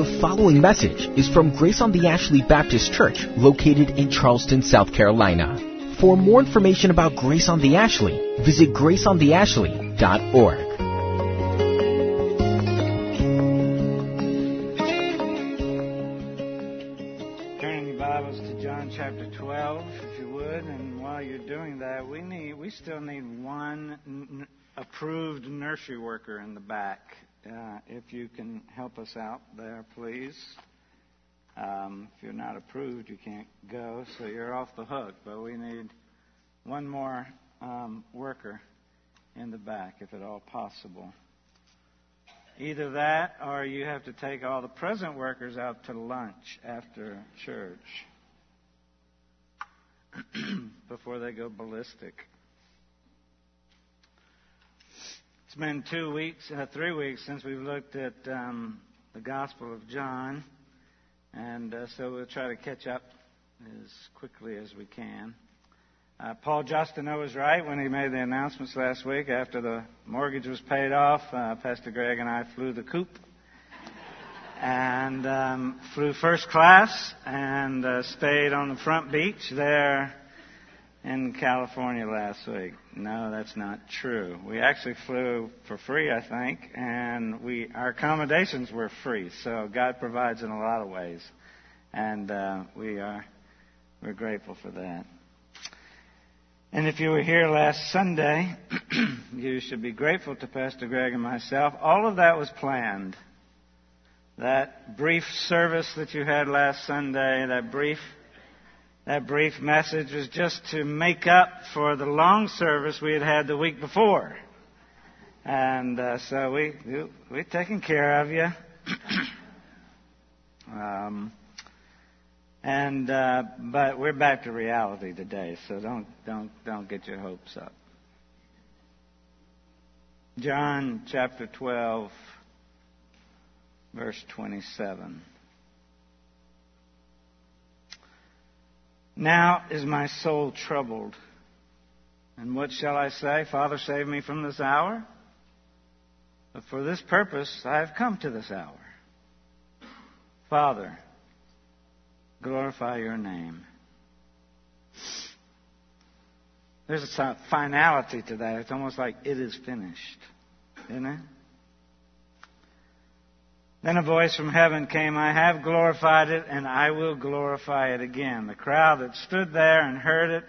The following message is from Grace on the Ashley Baptist Church, located in Charleston, South Carolina. For more information about Grace on the Ashley, visit graceontheashley.org. Turning your Bibles to John chapter 12, if you would. And while you're doing that, we need we still need one n- approved nursery worker in the back. Uh, if you can help us out there, please. Um, if you're not approved, you can't go, so you're off the hook. But we need one more um, worker in the back, if at all possible. Either that, or you have to take all the present workers out to lunch after church before they go ballistic. It's been two weeks, uh, three weeks since we've looked at um, the Gospel of John, and uh, so we'll try to catch up as quickly as we can. Uh, Paul Justineau was right when he made the announcements last week after the mortgage was paid off. Uh, Pastor Greg and I flew the coop and um, flew first class and uh, stayed on the front beach there in California last week. No, that's not true. We actually flew for free, I think, and we our accommodations were free. So God provides in a lot of ways, and uh, we are we're grateful for that. And if you were here last Sunday, you should be grateful to Pastor Greg and myself. All of that was planned. That brief service that you had last Sunday, that brief that brief message was just to make up for the long service we had had the week before. And uh, so we, we we're taking care of you. um, and uh, but we're back to reality today, so don't don't don't get your hopes up. John chapter 12 verse 27. Now is my soul troubled. And what shall I say? Father, save me from this hour? But for this purpose I have come to this hour. Father, glorify your name. There's a finality to that. It's almost like it is finished. Isn't it? Then a voice from heaven came, I have glorified it, and I will glorify it again. The crowd that stood there and heard it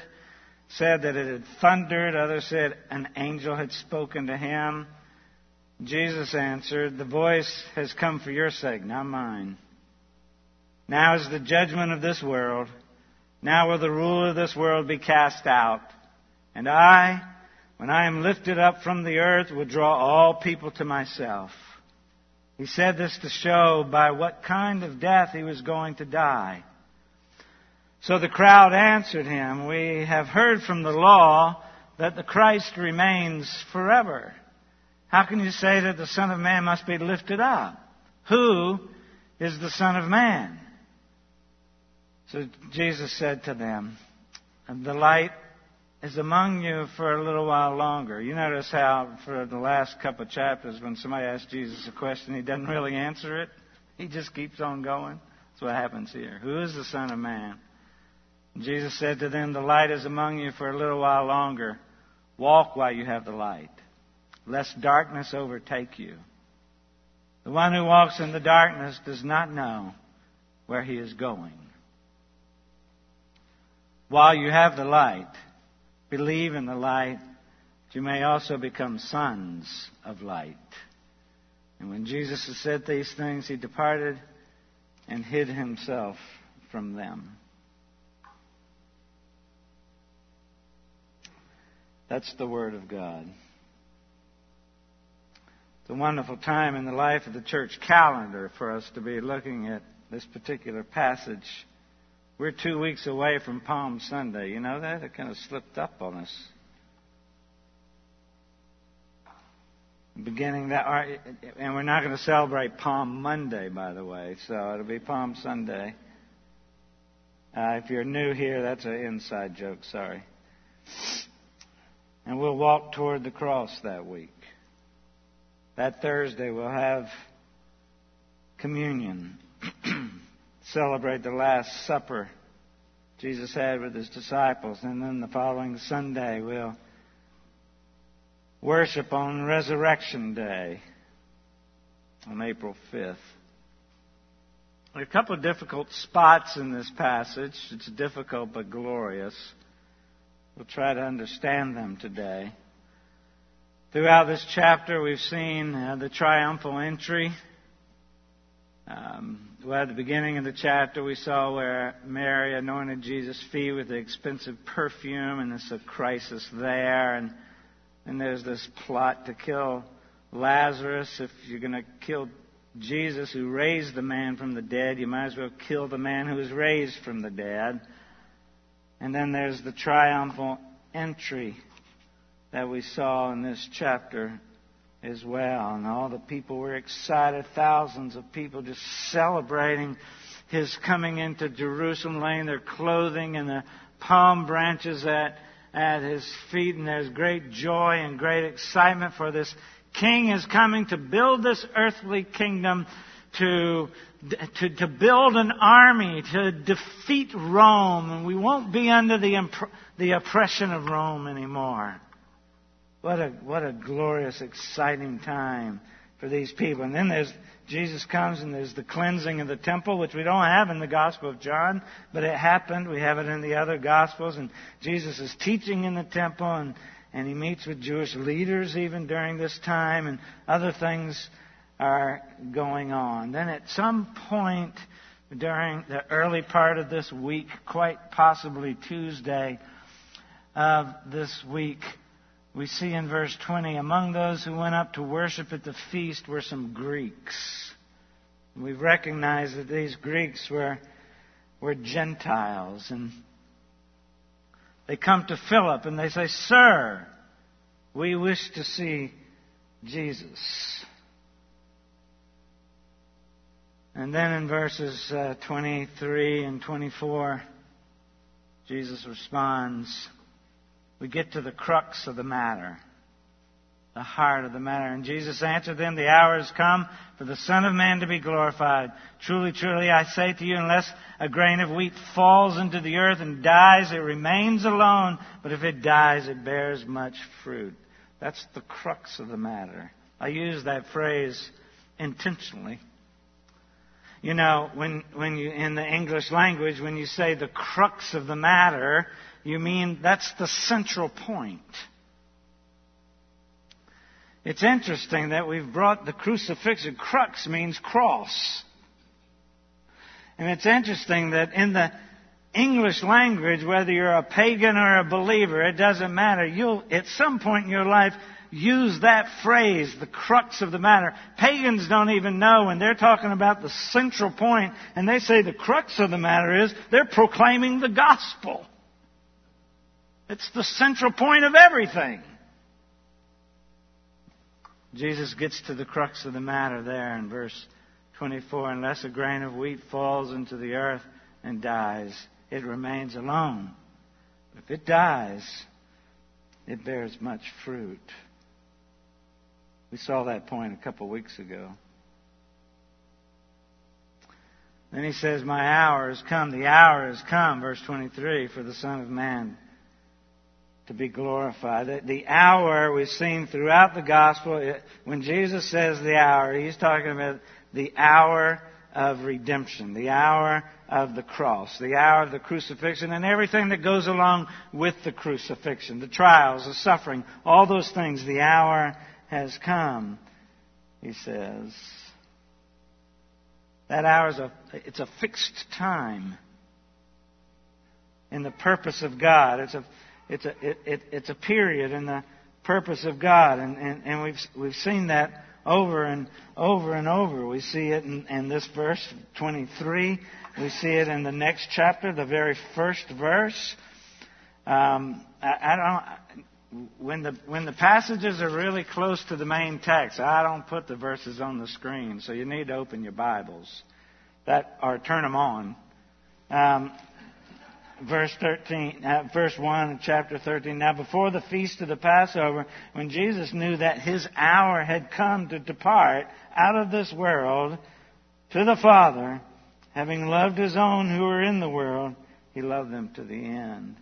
said that it had thundered. Others said an angel had spoken to him. Jesus answered, The voice has come for your sake, not mine. Now is the judgment of this world. Now will the ruler of this world be cast out. And I, when I am lifted up from the earth, will draw all people to myself. He said this to show by what kind of death he was going to die. So the crowd answered him, We have heard from the law that the Christ remains forever. How can you say that the Son of Man must be lifted up? Who is the Son of Man? So Jesus said to them, The light is among you for a little while longer. You notice how, for the last couple of chapters, when somebody asks Jesus a question, he doesn't really answer it. He just keeps on going. That's what happens here. Who is the Son of Man? Jesus said to them, The light is among you for a little while longer. Walk while you have the light, lest darkness overtake you. The one who walks in the darkness does not know where he is going. While you have the light, believe in the light, that you may also become sons of light. And when Jesus had said these things, he departed and hid himself from them. That's the Word of God. It's a wonderful time in the life of the church calendar for us to be looking at this particular passage we're two weeks away from Palm Sunday. You know that? It kind of slipped up on us. Beginning that, and we're not going to celebrate Palm Monday, by the way, so it'll be Palm Sunday. Uh, if you're new here, that's an inside joke, sorry. And we'll walk toward the cross that week. That Thursday, we'll have communion, celebrate the Last Supper Jesus had with his disciples. And then the following Sunday, we'll worship on Resurrection Day on April 5th. There are a couple of difficult spots in this passage. It's difficult but glorious. We'll try to understand them today. Throughout this chapter, we've seen uh, the triumphal entry. Um, well, at the beginning of the chapter, we saw where Mary anointed Jesus' feet with the expensive perfume, and there's a crisis there. And, and there's this plot to kill Lazarus. If you're going to kill Jesus, who raised the man from the dead, you might as well kill the man who was raised from the dead. And then there's the triumphal entry that we saw in this chapter as well. And all the people were excited, thousands of people just celebrating his coming into Jerusalem, laying their clothing and the palm branches at, at his feet. And there's great joy and great excitement for this king is coming to build this earthly kingdom to, to, to build an army, to defeat Rome, and we won't be under the, imp- the oppression of Rome anymore. What a, what a glorious, exciting time for these people. And then there's, Jesus comes and there's the cleansing of the temple, which we don't have in the Gospel of John, but it happened. We have it in the other Gospels. And Jesus is teaching in the temple and, and he meets with Jewish leaders even during this time and other things are going on. Then at some point during the early part of this week, quite possibly Tuesday of this week, we see in verse 20, among those who went up to worship at the feast were some Greeks. We recognize that these Greeks were, were Gentiles. And they come to Philip and they say, Sir, we wish to see Jesus. And then in verses uh, 23 and 24, Jesus responds, we get to the crux of the matter, the heart of the matter. And Jesus answered them, The hour has come for the Son of Man to be glorified. Truly, truly, I say to you, unless a grain of wheat falls into the earth and dies, it remains alone, but if it dies, it bears much fruit. That's the crux of the matter. I use that phrase intentionally. You know, when, when you, in the English language, when you say the crux of the matter, you mean that's the central point. It's interesting that we've brought the crucifixion. Crux means cross. And it's interesting that in the English language, whether you're a pagan or a believer, it doesn't matter. You'll, at some point in your life, use that phrase, the crux of the matter. Pagans don't even know when they're talking about the central point and they say the crux of the matter is they're proclaiming the gospel. It's the central point of everything. Jesus gets to the crux of the matter there in verse 24. Unless a grain of wheat falls into the earth and dies, it remains alone. If it dies, it bears much fruit. We saw that point a couple weeks ago. Then he says, My hour has come. The hour has come, verse 23, for the Son of Man to be glorified. The hour we've seen throughout the gospel, when Jesus says the hour, he's talking about the hour of redemption, the hour of the cross, the hour of the crucifixion, and everything that goes along with the crucifixion, the trials, the suffering, all those things. The hour has come, he says. That hour is a, it's a fixed time in the purpose of God. It's a, it's a, it, it, it's a period in the purpose of God. And, and, and we've, we've seen that over and over and over. We see it in, in this verse 23. We see it in the next chapter, the very first verse. Um, I, I don't. When the when the passages are really close to the main text, I don't put the verses on the screen, so you need to open your Bibles, that or turn them on. Um, verse 13, uh, verse 1 chapter 13. Now before the feast of the Passover, when Jesus knew that his hour had come to depart out of this world to the Father, having loved his own who were in the world, he loved them to the end.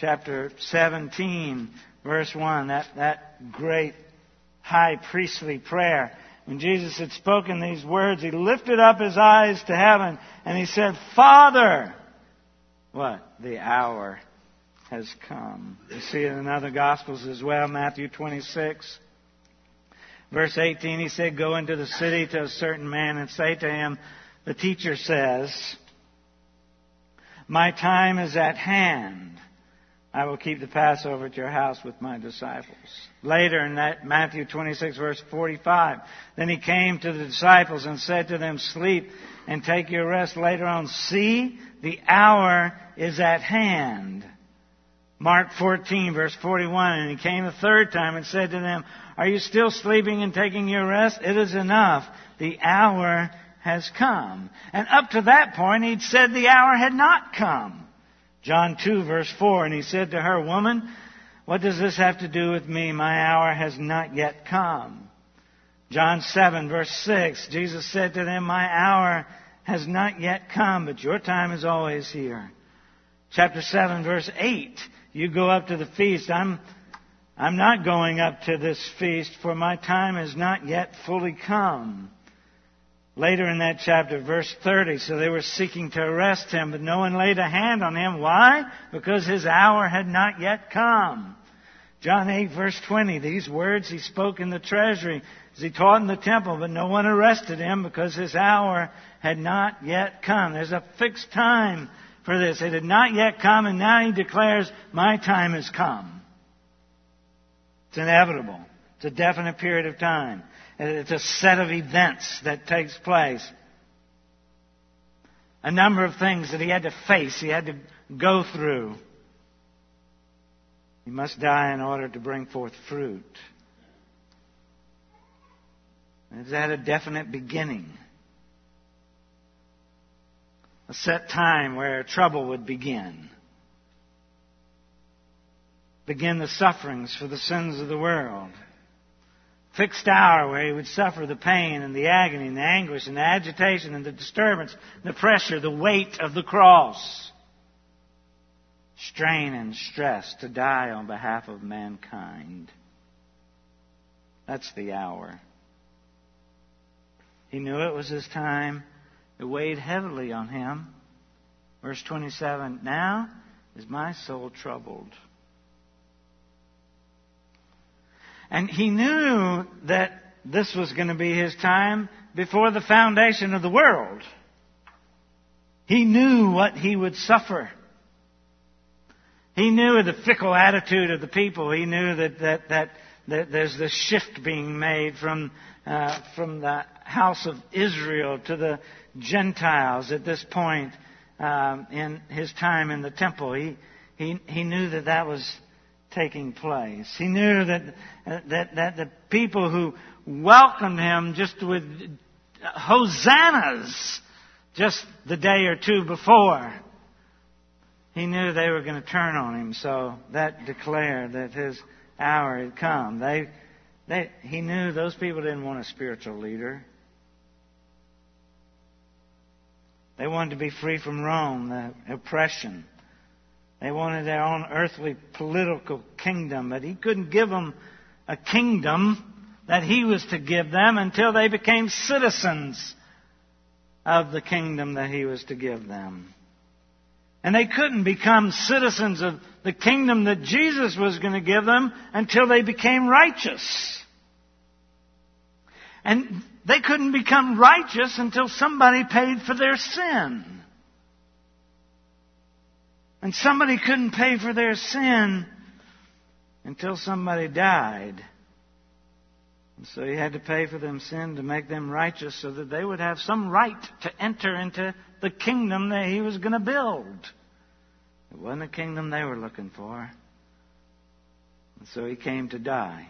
Chapter 17, verse 1, that, that great high priestly prayer. When Jesus had spoken these words, he lifted up his eyes to heaven and he said, Father, what? The hour has come. You see it in other Gospels as well, Matthew 26. Verse 18, he said, Go into the city to a certain man and say to him, The teacher says, My time is at hand. I will keep the Passover at your house with my disciples. Later in that Matthew 26 verse 45, then he came to the disciples and said to them, sleep and take your rest later on. See, the hour is at hand. Mark 14 verse 41, and he came a third time and said to them, are you still sleeping and taking your rest? It is enough. The hour has come. And up to that point, he'd said the hour had not come. John 2 verse 4, and he said to her, Woman, what does this have to do with me? My hour has not yet come. John 7 verse 6, Jesus said to them, My hour has not yet come, but your time is always here. Chapter 7 verse 8, you go up to the feast. I'm, I'm not going up to this feast, for my time has not yet fully come. Later in that chapter, verse 30, so they were seeking to arrest him, but no one laid a hand on him. Why? Because his hour had not yet come. John 8 verse 20, these words he spoke in the treasury as he taught in the temple, but no one arrested him because his hour had not yet come. There's a fixed time for this. It had not yet come, and now he declares, my time has come. It's inevitable. It's a definite period of time. It's a set of events that takes place. A number of things that he had to face, he had to go through. He must die in order to bring forth fruit. Is that a definite beginning? A set time where trouble would begin. Begin the sufferings for the sins of the world fixed hour where he would suffer the pain and the agony and the anguish and the agitation and the disturbance, the pressure, the weight of the cross. Strain and stress to die on behalf of mankind. That's the hour. He knew it was his time. It weighed heavily on him. Verse 27 Now is my soul troubled. And he knew that this was going to be his time before the foundation of the world. He knew what he would suffer. He knew the fickle attitude of the people. He knew that, that, that, that there's this shift being made from, uh, from the house of Israel to the Gentiles at this point um, in his time in the temple. He, he, he knew that that was taking place. He knew that, that, that the people who welcomed him just with hosannas just the day or two before, he knew they were going to turn on him. So that declared that his hour had come. They, they, he knew those people didn't want a spiritual leader. They wanted to be free from Rome, the oppression. They wanted their own earthly political kingdom, but he couldn't give them a kingdom that he was to give them until they became citizens of the kingdom that he was to give them. And they couldn't become citizens of the kingdom that Jesus was going to give them until they became righteous. And they couldn't become righteous until somebody paid for their sin. And somebody couldn't pay for their sin until somebody died. And so he had to pay for them sin to make them righteous so that they would have some right to enter into the kingdom that he was going to build. It wasn't a kingdom they were looking for. And so he came to die.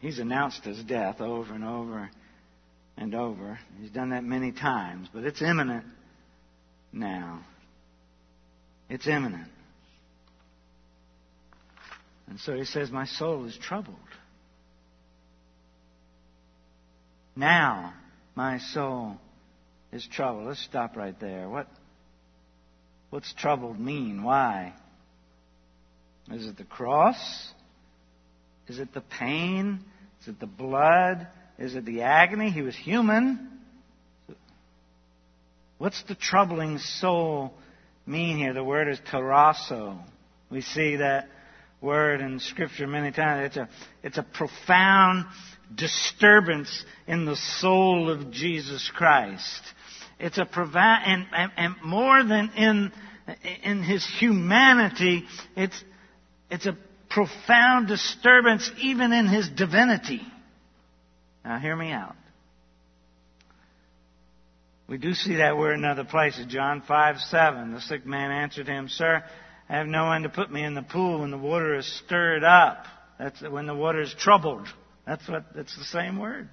He's announced his death over and over and over. He's done that many times, but it's imminent now. It's imminent. And so he says, My soul is troubled. Now my soul is troubled. Let's stop right there. What, what's troubled mean? Why? Is it the cross? Is it the pain? Is it the blood? Is it the agony? He was human. What's the troubling soul mean here? The word is tarasso. We see that word in Scripture many times. It's a, it's a profound disturbance in the soul of Jesus Christ. It's a profound, and, and, and more than in, in his humanity, it's, it's a profound disturbance even in his divinity. Now hear me out. We do see that word in other places. John 5, 7. The sick man answered him, Sir, I have no one to put me in the pool when the water is stirred up. That's when the water is troubled. That's what, that's the same word.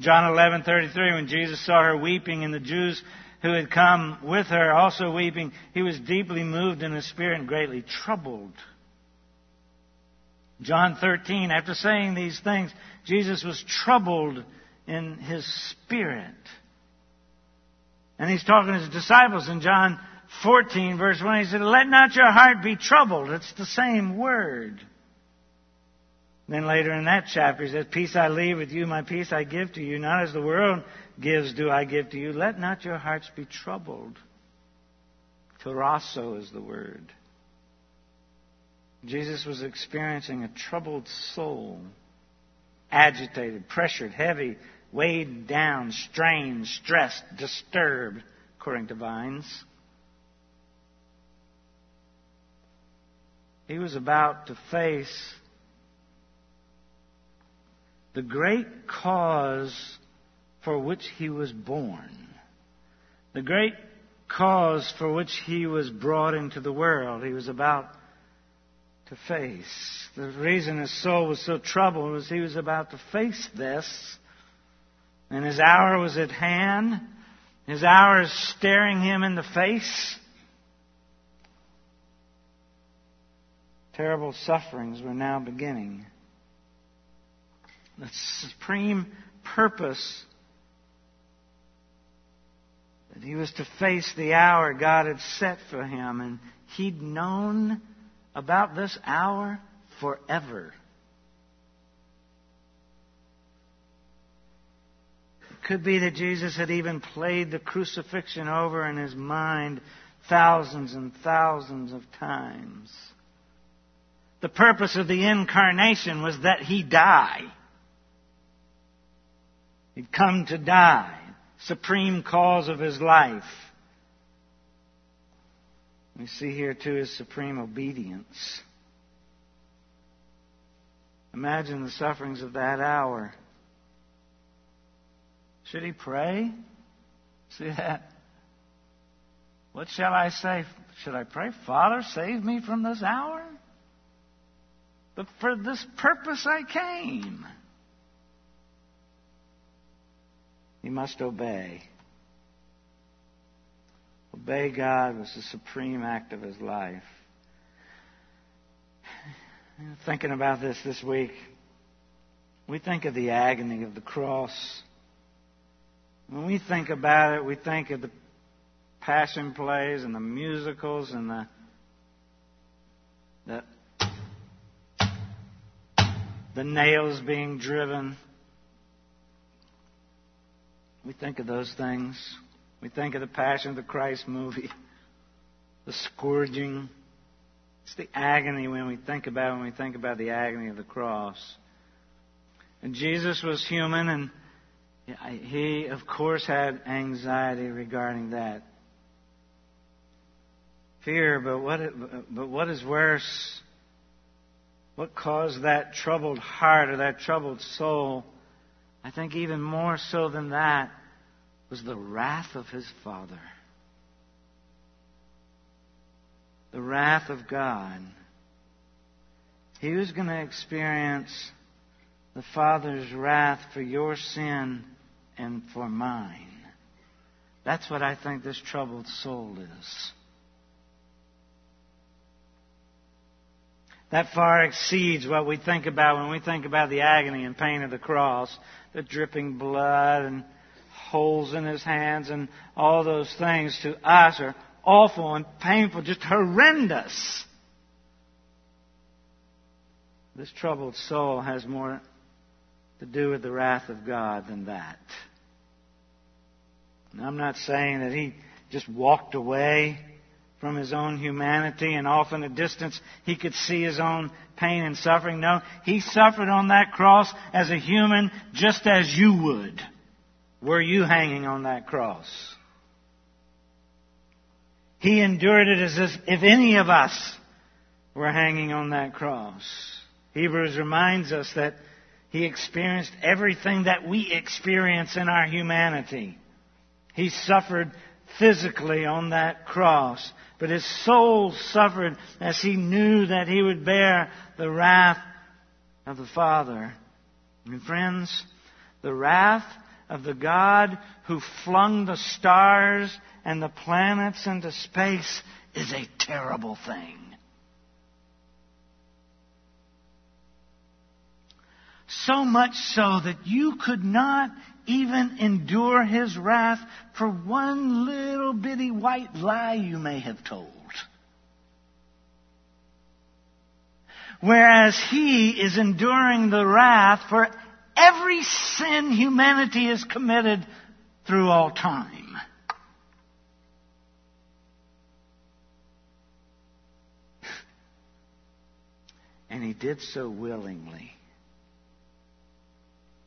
John 11:33 when Jesus saw her weeping and the Jews who had come with her also weeping he was deeply moved in his spirit and greatly troubled. John 13 after saying these things Jesus was troubled in his spirit. And he's talking to his disciples in John 14, verse 1. He said, Let not your heart be troubled. It's the same word. Then later in that chapter, he says, Peace I leave with you, my peace I give to you. Not as the world gives, do I give to you. Let not your hearts be troubled. Tarasso is the word. Jesus was experiencing a troubled soul, agitated, pressured, heavy, weighed down, strained, stressed, disturbed, according to Vines. He was about to face the great cause for which he was born, the great cause for which he was brought into the world. He was about to face. The reason his soul was so troubled was he was about to face this and his hour was at hand. His hour is staring him in the face. Terrible sufferings were now beginning. The supreme purpose that he was to face the hour God had set for him, and he'd known about this hour forever. It could be that Jesus had even played the crucifixion over in his mind thousands and thousands of times. The purpose of the incarnation was that he die. He'd come to die, supreme cause of his life. We see here too his supreme obedience. Imagine the sufferings of that hour. Should he pray? See that? What shall I say? Should I pray, Father, save me from this hour? But for this purpose I came. He must obey. Obey God was the supreme act of his life. Thinking about this this week, we think of the agony of the cross. When we think about it, we think of the passion plays and the musicals and the the, the nails being driven. We think of those things. We think of the Passion of the Christ movie, the scourging. It's the agony when we think about when we think about the agony of the cross. And Jesus was human and he, of course, had anxiety regarding that. Fear, but what, but what is worse? What caused that troubled heart or that troubled soul? I think even more so than that was the wrath of his Father. The wrath of God. He was going to experience the Father's wrath for your sin and for mine. That's what I think this troubled soul is. That far exceeds what we think about when we think about the agony and pain of the cross, the dripping blood and holes in his hands and all those things to us are awful and painful, just horrendous. This troubled soul has more to do with the wrath of God than that. And I'm not saying that he just walked away from his own humanity and off in a distance he could see his own pain and suffering. No, he suffered on that cross as a human just as you would. Were you hanging on that cross? He endured it as if any of us were hanging on that cross. Hebrews reminds us that he experienced everything that we experience in our humanity. He suffered physically on that cross, but his soul suffered as he knew that he would bear the wrath of the Father. And friends, the wrath of the God who flung the stars and the planets into space is a terrible thing. So much so that you could not even endure his wrath for one little bitty white lie you may have told. Whereas he is enduring the wrath for every sin humanity has committed through all time. And he did so willingly.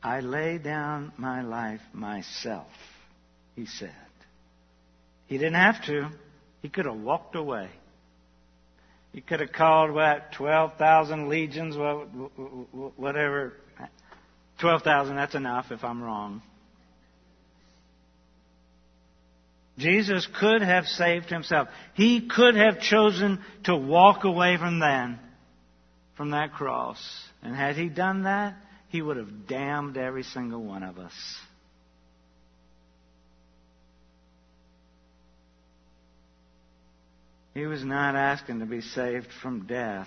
I lay down my life myself, he said. He didn't have to. He could have walked away. He could have called, what, 12,000 legions, whatever. 12,000, that's enough if I'm wrong. Jesus could have saved himself. He could have chosen to walk away from then, from that cross. And had he done that, he would have damned every single one of us. He was not asking to be saved from death.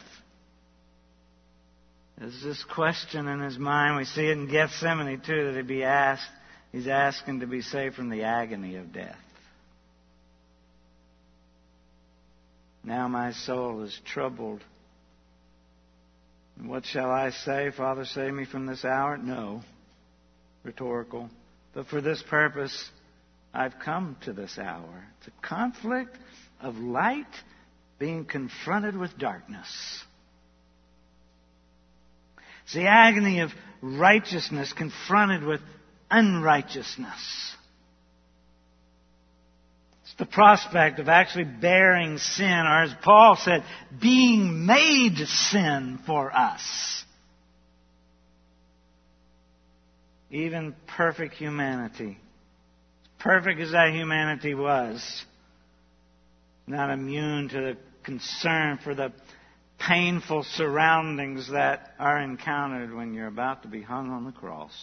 There's this question in his mind. We see it in Gethsemane too that he'd be asked. He's asking to be saved from the agony of death. Now my soul is troubled. What shall I say? Father, save me from this hour? No. Rhetorical. But for this purpose, I've come to this hour. It's a conflict of light being confronted with darkness. It's the agony of righteousness confronted with unrighteousness the prospect of actually bearing sin, or as Paul said, being made sin for us. Even perfect humanity, perfect as that humanity was, not immune to the concern for the painful surroundings that are encountered when you're about to be hung on the cross.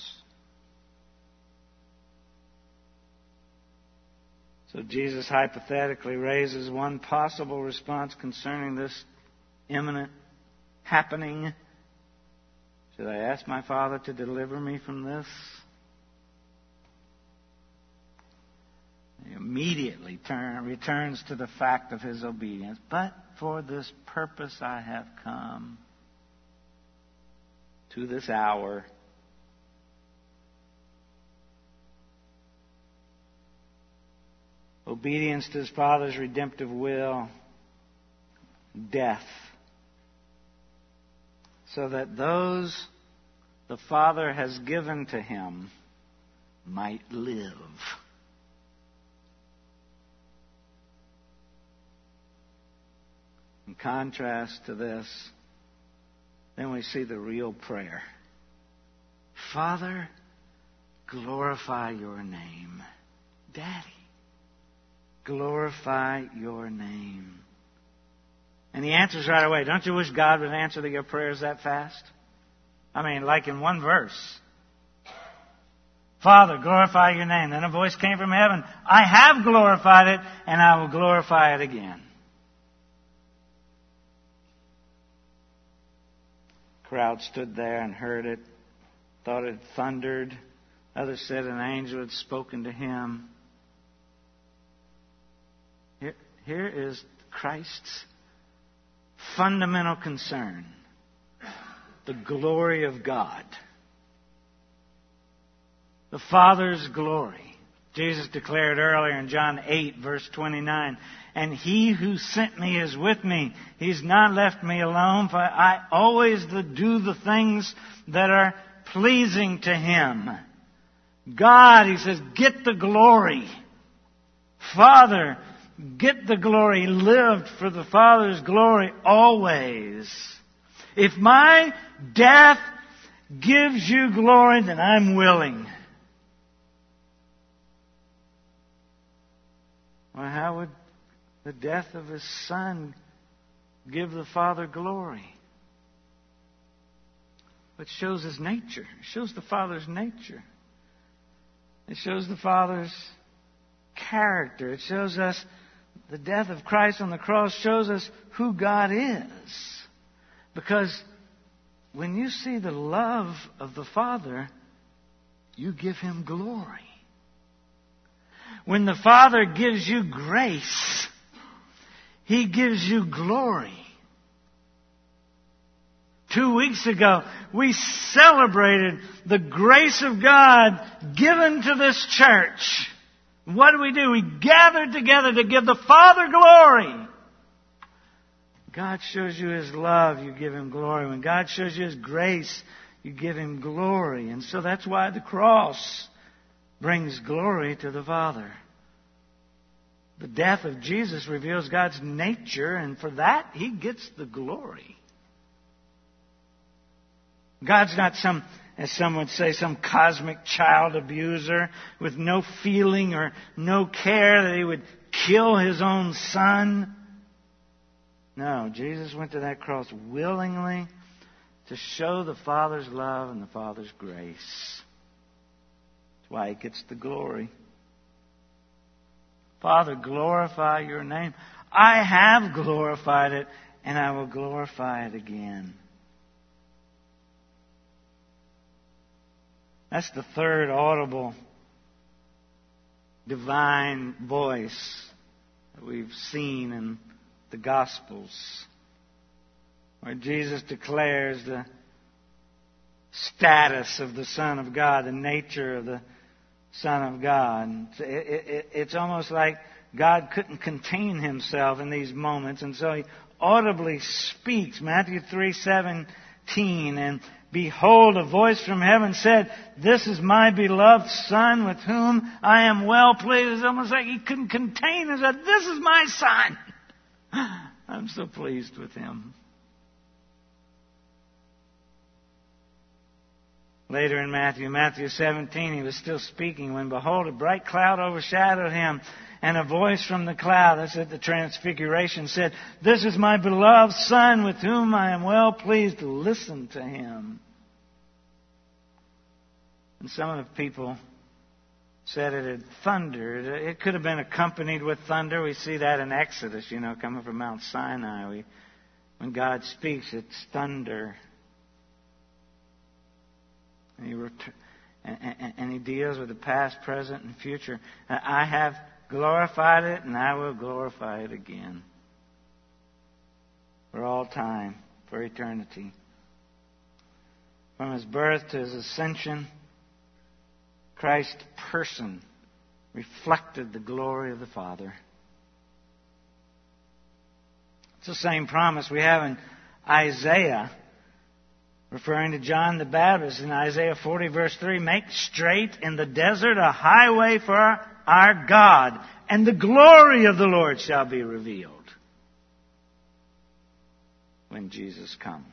So Jesus hypothetically raises one possible response concerning this imminent happening. Should I ask my Father to deliver me from this? He immediately turn, returns to the fact of his obedience. But for this purpose I have come to this hour obedience to his Father's redemptive will, death, so that those the Father has given to him might live. In contrast to this, then we see the real prayer Father, glorify your name. Daddy glorify your name. And he answers right away. Don't you wish God would answer to your prayers that fast? I mean, like in one verse. Father, glorify your name. Then a voice came from heaven. I have glorified it, and I will glorify it again. crowd stood there and heard it, thought it thundered, Others said an angel had spoken to him. Here, here is Christ's fundamental concern the glory of God. The Father's glory. Jesus declared earlier in John 8, verse 29, and he who sent me is with me. He's not left me alone, for I always do the things that are pleasing to him. God, he says, get the glory. Father, get the glory. Lived for the Father's glory always. If my death gives you glory, then I'm willing. Well, how would the death of his son give the Father glory? It shows his nature. It shows the Father's nature. It shows the Father's character. It shows us the death of Christ on the cross shows us who God is. Because when you see the love of the Father, you give Him glory. When the Father gives you grace, He gives you glory. Two weeks ago, we celebrated the grace of God given to this church. What do we do? We gathered together to give the Father glory. God shows you His love, you give Him glory. When God shows you His grace, you give Him glory. And so that's why the cross brings glory to the Father. The death of Jesus reveals God's nature, and for that, He gets the glory. God's not some, as some would say, some cosmic child abuser with no feeling or no care that He would kill His own Son. No, Jesus went to that cross willingly to show the Father's love and the Father's grace. That's why He gets the glory. Father, glorify your name. I have glorified it, and I will glorify it again. That's the third audible divine voice that we've seen in the Gospels, where Jesus declares the status of the Son of God, the nature of the Son of God. It, it, it's almost like God couldn't contain himself in these moments, and so he audibly speaks. Matthew 3:17 and behold a voice from heaven said, "This is my beloved son with whom I am well pleased." It's almost like he couldn't contain himself. This is my son. I'm so pleased with him. Later in Matthew, Matthew 17, he was still speaking when behold, a bright cloud overshadowed him and a voice from the cloud, that's at the transfiguration, said, This is my beloved son with whom I am well pleased to listen to him. And some of the people said it had thundered. It could have been accompanied with thunder. We see that in Exodus, you know, coming from Mount Sinai. We, when God speaks, it's thunder. And he, ret- and, and, and he deals with the past, present, and future. I have glorified it, and I will glorify it again. For all time, for eternity. From his birth to his ascension, Christ's person reflected the glory of the Father. It's the same promise we have in Isaiah, referring to John the Baptist in Isaiah 40, verse 3 Make straight in the desert a highway for our God, and the glory of the Lord shall be revealed when Jesus comes.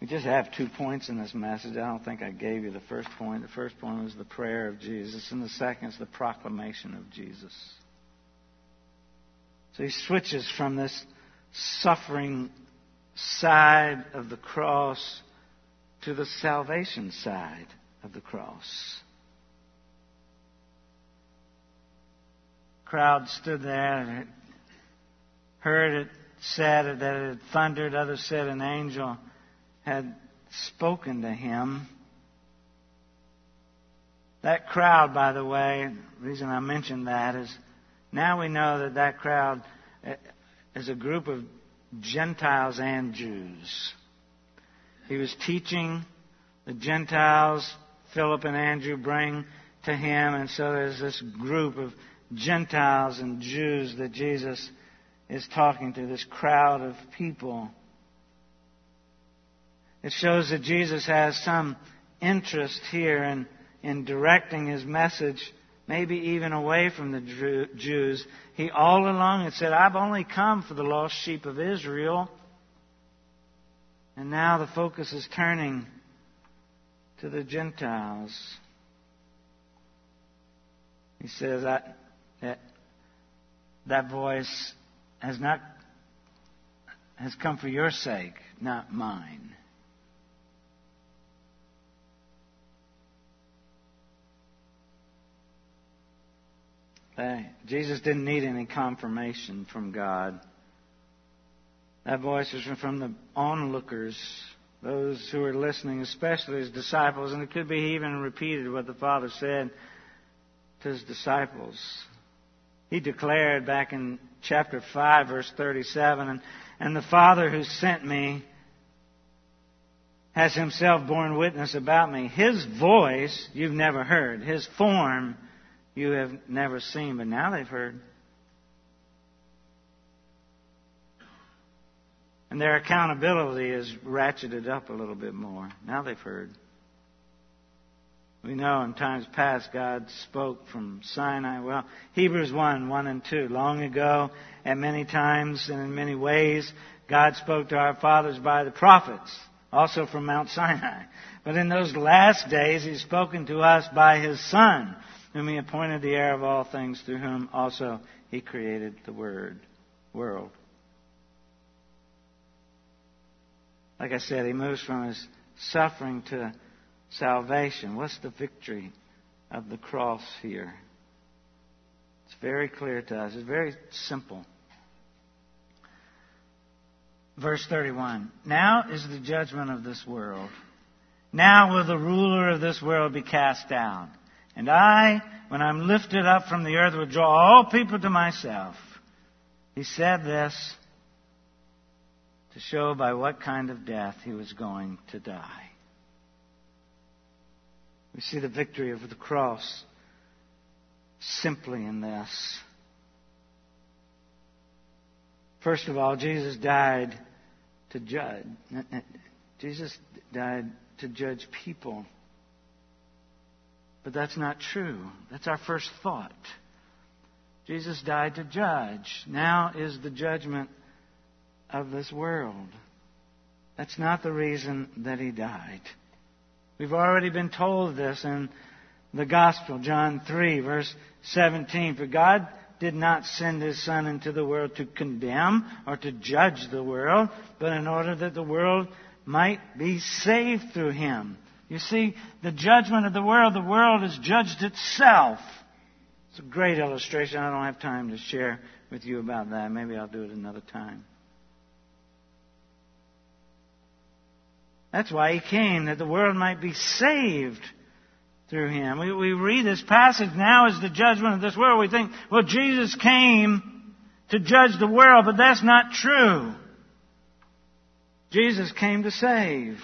We just have two points in this message. I don't think I gave you the first point. The first point was the prayer of Jesus, and the second is the proclamation of Jesus. So he switches from this suffering side of the cross to the salvation side of the cross. Crowd stood there and heard it said that it had thundered. Others said an angel had spoken to him. That crowd, by the way, the reason I mentioned that is now we know that that crowd eh, is a group of Gentiles and Jews. He was teaching the Gentiles, Philip and Andrew bring to him, and so there's this group of Gentiles and Jews that Jesus is talking to, this crowd of people. It shows that Jesus has some interest here in, in directing his message, maybe even away from the Jews. He all along had said, I've only come for the lost sheep of Israel. And now the focus is turning to the Gentiles. He says that, that, that voice has not has come for your sake, not mine. Jesus didn't need any confirmation from God. That voice was from the onlookers, those who were listening, especially his disciples, and it could be even repeated what the Father said to his disciples. He declared back in chapter 5, verse 37, and, and the Father who sent me has himself borne witness about me. His voice you've never heard. His form you have never seen, but now they've heard. And their accountability is ratcheted up a little bit more. Now they've heard. We know in times past God spoke from Sinai. Well, Hebrews 1, 1 and 2. Long ago, at many times and in many ways, God spoke to our fathers by the prophets, also from Mount Sinai. But in those last days, He's spoken to us by His Son, whom He appointed the heir of all things, through whom also He created the Word, world. Like I said, He moves from His suffering to salvation. What's the victory of the cross here? It's very clear to us. It's very simple. Verse 31. Now is the judgment of this world. Now will the ruler of this world be cast down. And I, when I'm lifted up from the earth, will draw all people to myself. He said this to show by what kind of death he was going to die. We see the victory of the cross simply in this. First of all, Jesus died to judge. Jesus died to judge people. But that's not true. That's our first thought. Jesus died to judge. Now is the judgment of this world. That's not the reason that he died. We've already been told this in the Gospel, John 3, verse 17. For God did not send His Son into the world to condemn or to judge the world, but in order that the world might be saved through Him. You see, the judgment of the world, the world has judged itself. It's a great illustration. I don't have time to share with you about that. Maybe I'll do it another time. That's why he came, that the world might be saved through him. We, we read this passage now as the judgment of this world. We think, well, Jesus came to judge the world, but that's not true. Jesus came to save.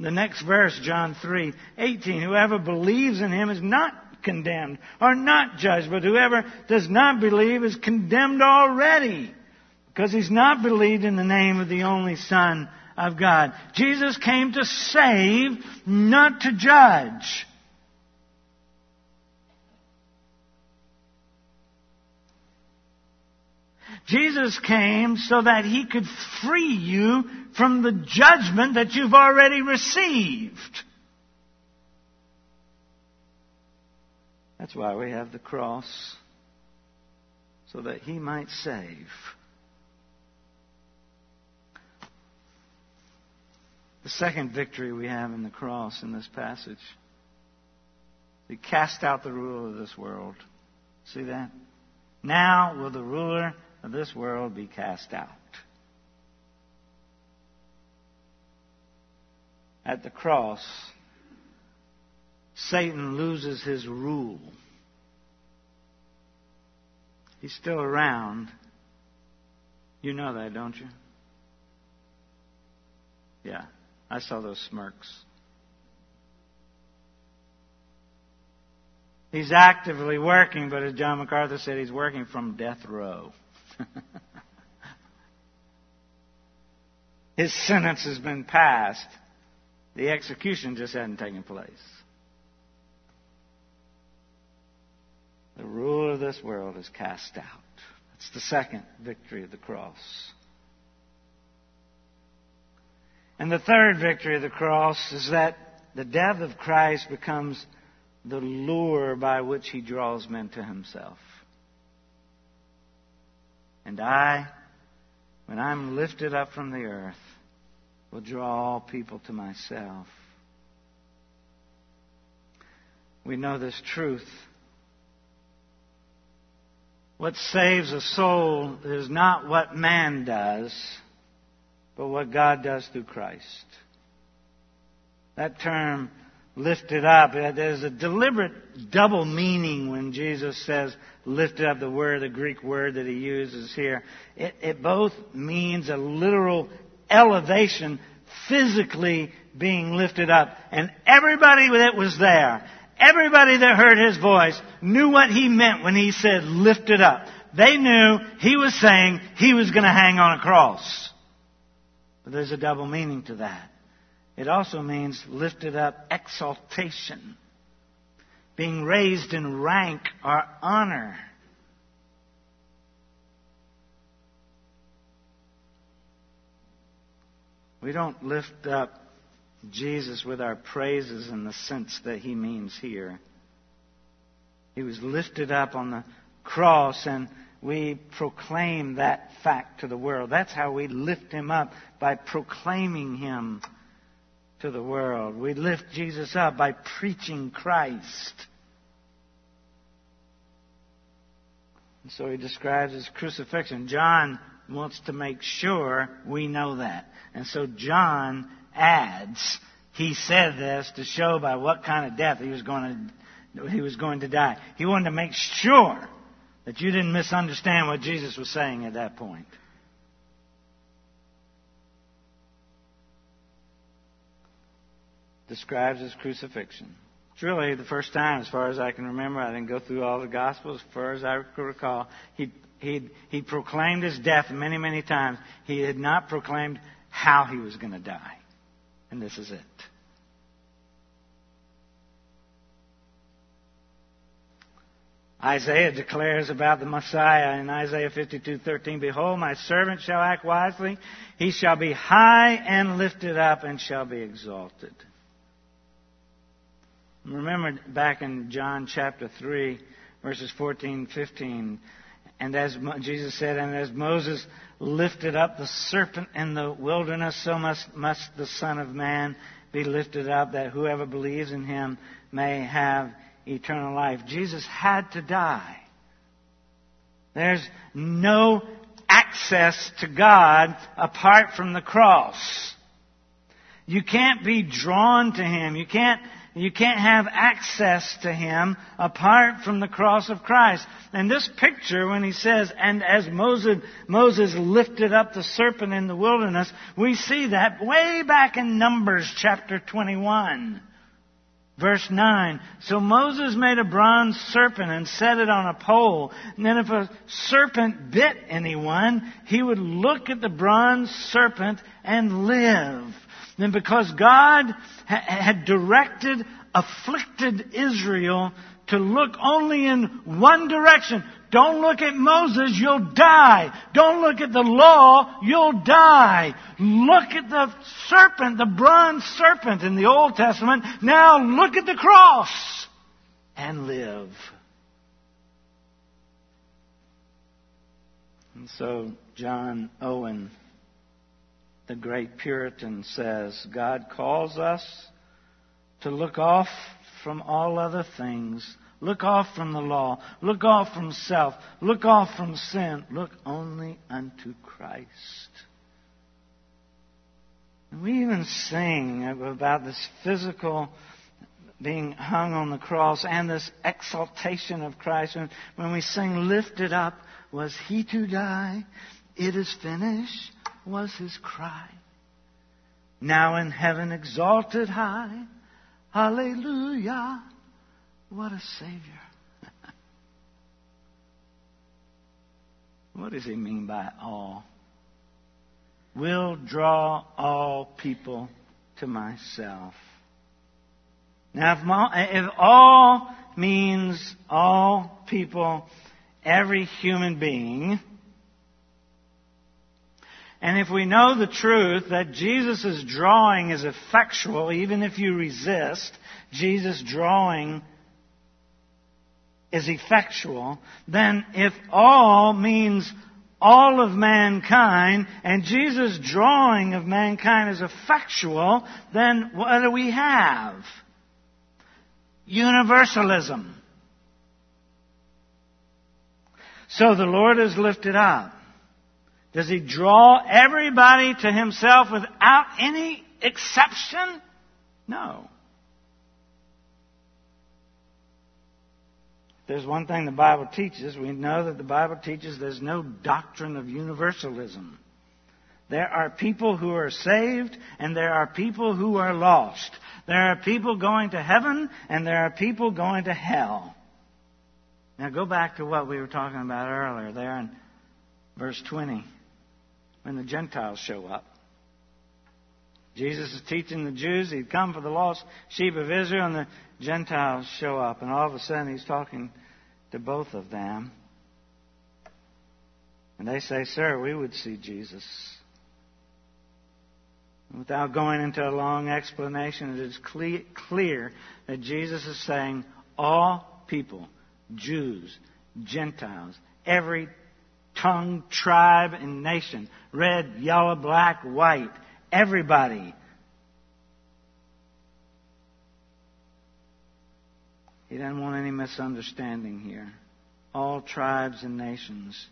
The next verse, John 3, 18. Whoever believes in him is not condemned or not judged, but whoever does not believe is condemned already because he's not believed in the name of the only Son of God. Jesus came to save, not to judge. Jesus came so that he could free you from the judgment that you've already received. That's why we have the cross, so that he might save. The second victory we have in the cross in this passage. He cast out the ruler of this world. See that? Now will the ruler of this world be cast out. at the cross, Satan loses his rule. He's still around. You know that, don't you? Yeah, I saw those smirks. He's actively working, but as John MacArthur said, he's working from death row. His sentence has been passed. The execution just hadn't taken place. The rule of this world is cast out. That's the second victory of the cross. And the third victory of the cross is that the death of Christ becomes the lure by which he draws men to himself. And I, when I'm lifted up from the earth, will draw all people to myself. We know this truth. What saves a soul is not what man does, but what God does through Christ. That term lifted up. There's a deliberate double meaning when Jesus says lifted up, the word, the Greek word that he uses here. It, it both means a literal elevation, physically being lifted up. And everybody that was there, everybody that heard his voice knew what he meant when he said lifted up. They knew he was saying he was going to hang on a cross. But there's a double meaning to that. It also means lifted up exaltation, being raised in rank or honor. We don't lift up Jesus with our praises in the sense that he means here. He was lifted up on the cross and we proclaim that fact to the world. That's how we lift him up by proclaiming him to the world. We lift Jesus up by preaching Christ. And so he describes his crucifixion. John wants to make sure we know that. And so John adds, he said this to show by what kind of death he was going to, he was going to die. He wanted to make sure that you didn't misunderstand what Jesus was saying at that point. describes his crucifixion. It's really the first time, as far as I can remember. I didn't go through all the Gospels. As far as I recall, he he he proclaimed his death many, many times. He had not proclaimed how he was going to die, and this is it. Isaiah declares about the Messiah in Isaiah 52:13, "Behold, my servant shall act wisely; he shall be high and lifted up, and shall be exalted." Remember back in John chapter 3, verses 14, 15, and as Jesus said, and as Moses lifted up the serpent in the wilderness, so must, must the Son of Man be lifted up, that whoever believes in him may have eternal life. Jesus had to die. There's no access to God apart from the cross. You can't be drawn to Him. You can't you can't have access to Him apart from the cross of Christ. And this picture, when he says, and as Moses, Moses lifted up the serpent in the wilderness, we see that way back in Numbers chapter 21. Verse 9. So Moses made a bronze serpent and set it on a pole. And then if a serpent bit anyone, he would look at the bronze serpent and live. Then because God ha- had directed afflicted Israel to look only in one direction. Don't look at Moses, you'll die. Don't look at the law, you'll die. Look at the serpent, the bronze serpent in the Old Testament. Now look at the cross and live. And so John Owen the great Puritan says, God calls us to look off from all other things. Look off from the law. Look off from self. Look off from sin. Look only unto Christ. And We even sing about this physical being hung on the cross and this exaltation of Christ. When, when we sing, Lifted up was he to die, it is finished, was his cry. Now in heaven exalted high, hallelujah, what a Savior. what does he mean by all? Will draw all people to myself. Now, if, if all means all people, every human being, and if we know the truth that Jesus' drawing is effectual, even if you resist, Jesus' drawing is effectual, then if all means all of mankind, and Jesus' drawing of mankind is effectual, then what do we have? Universalism. So the Lord is lifted up. Does He draw everybody to Himself without any exception? No. There's one thing the Bible teaches. We know that the Bible teaches there's no doctrine of universalism. There are people who are saved and there are people who are lost. There are people going to heaven and there are people going to hell. Now go back to what we were talking about earlier there in verse 20 when the Gentiles show up. Jesus is teaching the Jews. He'd come for the lost sheep of Israel, and the Gentiles show up. And all of a sudden, he's talking to both of them. And they say, Sir, we would see Jesus. Without going into a long explanation, it is clear that Jesus is saying all people, Jews, Gentiles, every tongue, tribe, and nation, red, yellow, black, white, Everybody. He doesn't want any misunderstanding here. All tribes and nations.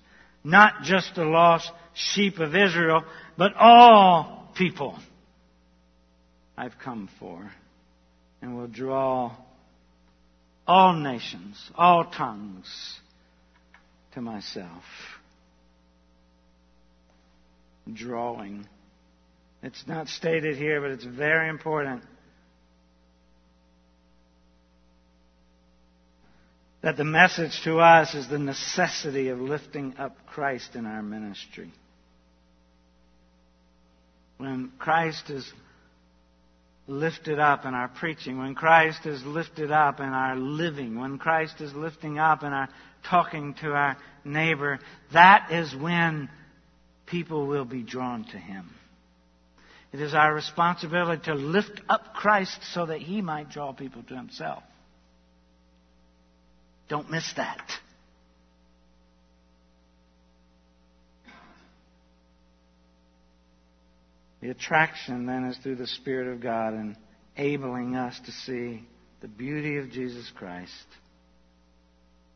Not just the lost sheep of Israel, but all people I've come for. And will draw all nations, all tongues to myself. Drawing it's not stated here, but it's very important. That the message to us is the necessity of lifting up Christ in our ministry. When Christ is lifted up in our preaching, when Christ is lifted up in our living, when Christ is lifting up in our talking to our neighbor, that is when people will be drawn to Him. It is our responsibility to lift up Christ so that he might draw people to himself. Don't miss that. The attraction then is through the Spirit of God enabling us to see the beauty of Jesus Christ,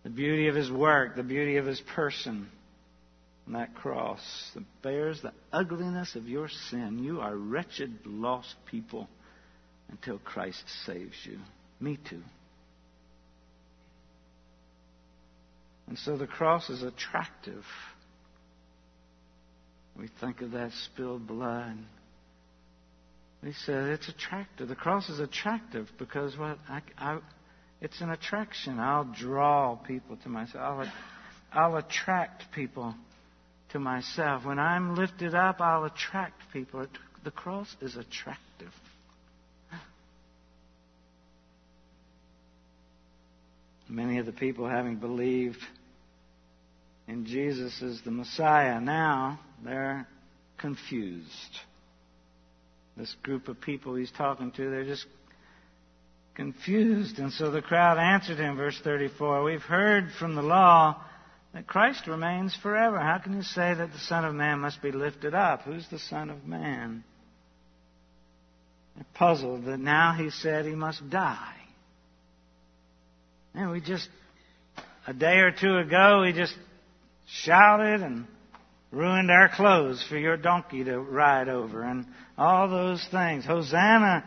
the beauty of His work, the beauty of His person on that cross that bears the ugliness of your sin. You are wretched, lost people until Christ saves you. Me too. And so the cross is attractive. We think of that spilled blood. He said it's attractive. The cross is attractive because what? I, I, it's an attraction. I'll draw people to myself. I'll, I'll attract people to myself. When I'm lifted up, I'll attract people. The cross is attractive. Many of the people, having believed in Jesus as the Messiah, now they're confused. This group of people he's talking to, they're just confused. And so the crowd answered him, verse 34 We've heard from the law that Christ remains forever. How can you say that the Son of Man must be lifted up? Who's the Son of Man? They're puzzled that now he said he must die. And we just, a day or two ago, we just shouted and ruined our clothes for your donkey to ride over, and all those things. Hosanna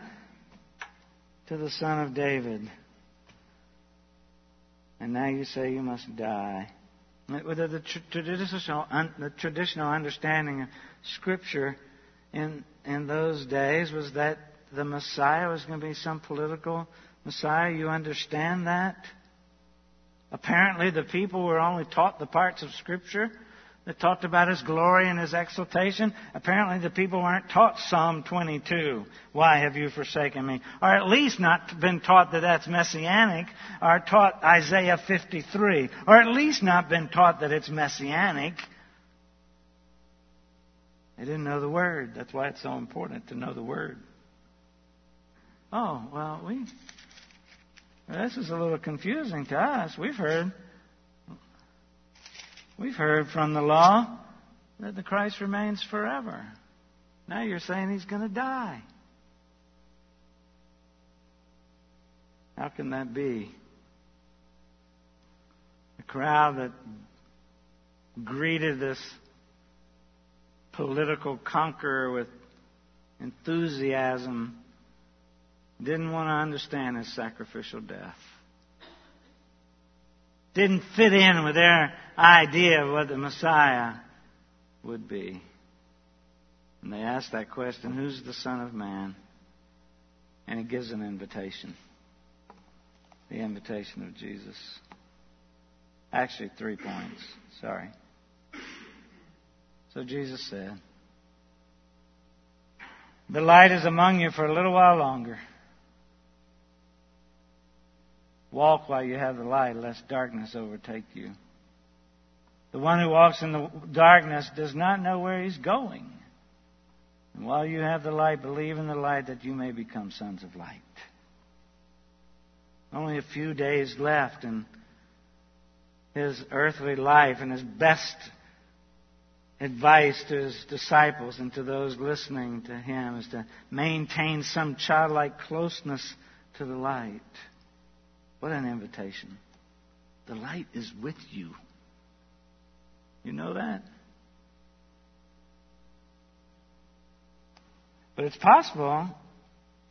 to the Son of David. And now you say you must die. The, the, traditional, the traditional understanding of Scripture in, in those days was that the Messiah was going to be some political Messiah. You understand that? Apparently, the people were only taught the parts of Scripture that talked about His glory and His exaltation. Apparently, the people weren't taught Psalm 22. Why have you forsaken me? Or at least not been taught that that's messianic, or taught Isaiah 53. Or at least not been taught that it's messianic. They didn't know the Word. That's why it's so important to know the Word. Oh, well, we. This is a little confusing to us. We've heard. We've heard from the law that the Christ remains forever. Now you're saying he's going to die. How can that be? The crowd that greeted this political conqueror with enthusiasm didn't want to understand his sacrificial death. Didn't fit in with their idea of what the Messiah would be. And they asked that question Who's the Son of Man? And he gives an invitation. The invitation of Jesus. Actually, three points. Sorry. So Jesus said, The light is among you for a little while longer. Walk while you have the light, lest darkness overtake you. The one who walks in the darkness does not know where he's going. And while you have the light, believe in the light that you may become sons of light. Only a few days left in his earthly life, and his best advice to his disciples and to those listening to him is to maintain some childlike closeness to the light. What an invitation. The light is with you. You know that? But it's possible,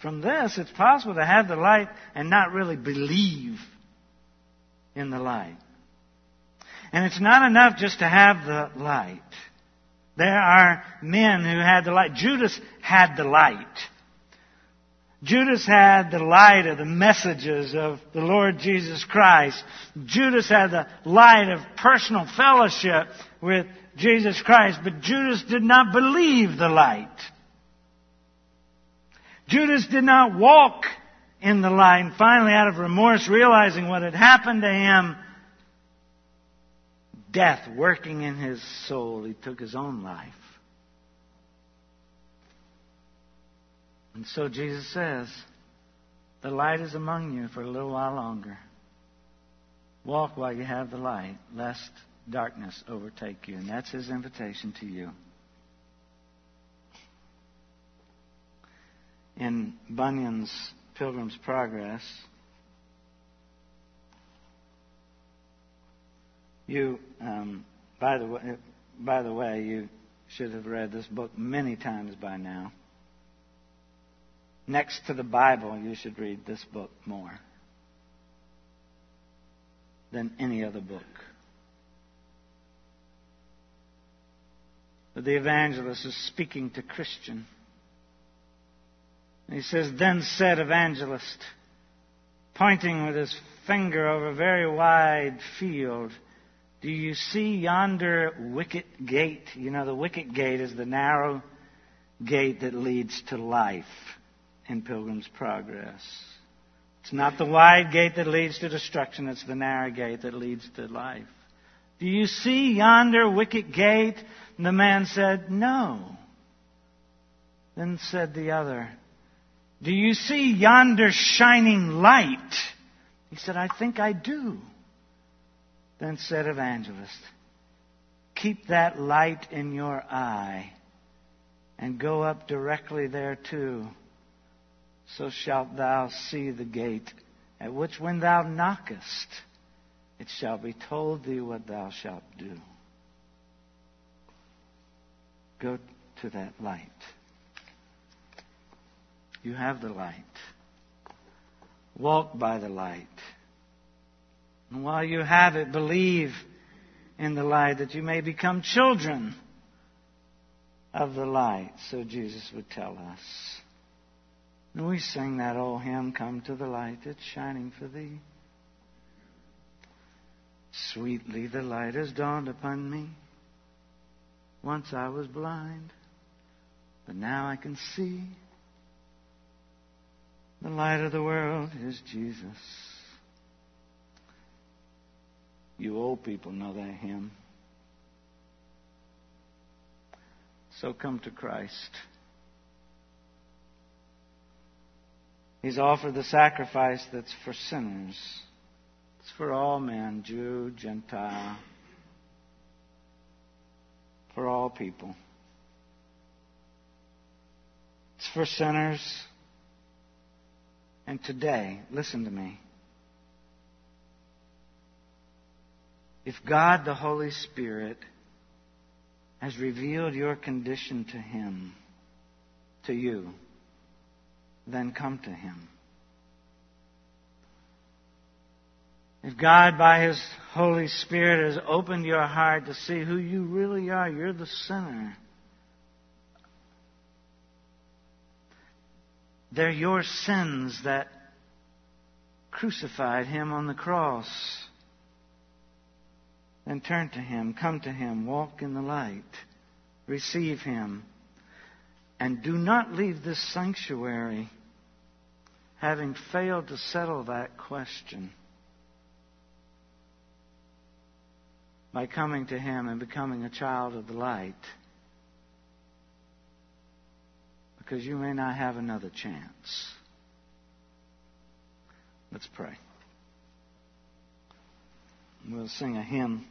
from this, it's possible to have the light and not really believe in the light. And it's not enough just to have the light. There are men who had the light. Judas had the light. Judas had the light of the messages of the Lord Jesus Christ. Judas had the light of personal fellowship with Jesus Christ, but Judas did not believe the light. Judas did not walk in the light, and finally, out of remorse, realizing what had happened to him, death working in his soul, he took his own life. And so Jesus says, The light is among you for a little while longer. Walk while you have the light, lest darkness overtake you. And that's his invitation to you. In Bunyan's Pilgrim's Progress, you, um, by the way, by the way, you should have read this book many times by now. Next to the Bible, you should read this book more than any other book. But the evangelist is speaking to Christian. And he says, Then said evangelist, pointing with his finger over a very wide field, Do you see yonder wicket gate? You know, the wicket gate is the narrow gate that leads to life in Pilgrim's Progress. It's not the wide gate that leads to destruction, it's the narrow gate that leads to life. Do you see yonder wicket gate? And the man said, No. Then said the other, Do you see yonder shining light? He said, I think I do. Then said Evangelist, Keep that light in your eye and go up directly there too so shalt thou see the gate, at which when thou knockest, it shall be told thee what thou shalt do. Go to that light. You have the light. Walk by the light. And while you have it, believe in the light that you may become children of the light, so Jesus would tell us. And we sing that old hymn, Come to the light that's shining for thee. Sweetly the light has dawned upon me. Once I was blind, but now I can see. The light of the world is Jesus. You old people know that hymn. So come to Christ. He's offered the sacrifice that's for sinners. It's for all men, Jew, Gentile, for all people. It's for sinners. And today, listen to me. If God the Holy Spirit has revealed your condition to Him, to you, then come to Him. If God, by His Holy Spirit, has opened your heart to see who you really are, you're the sinner. They're your sins that crucified Him on the cross. Then turn to Him, come to Him, walk in the light, receive Him, and do not leave this sanctuary having failed to settle that question. by coming to Him and becoming a child of the light. Because you may not have another chance. Let's pray. We'll sing a hymn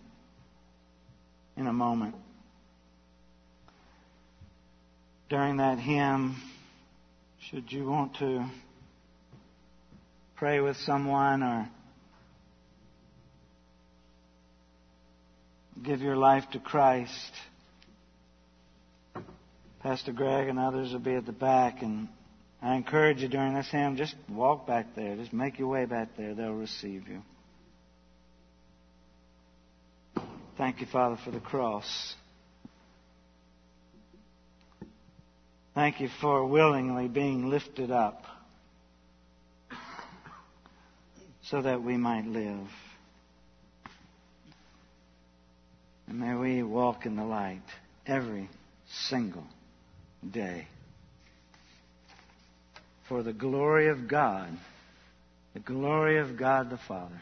in a moment. During that hymn, should you want to pray with someone or give your life to Christ, Pastor Greg and others will be at the back. And I encourage you during this hymn, just walk back there. Just make your way back there. They'll receive you. Thank you, Father, for the cross. Thank you for willingly being lifted up so that we might live. And may we walk in the light every single day. For the glory of God, the glory of God the Father.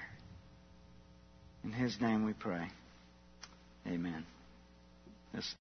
In His name we pray. Amen.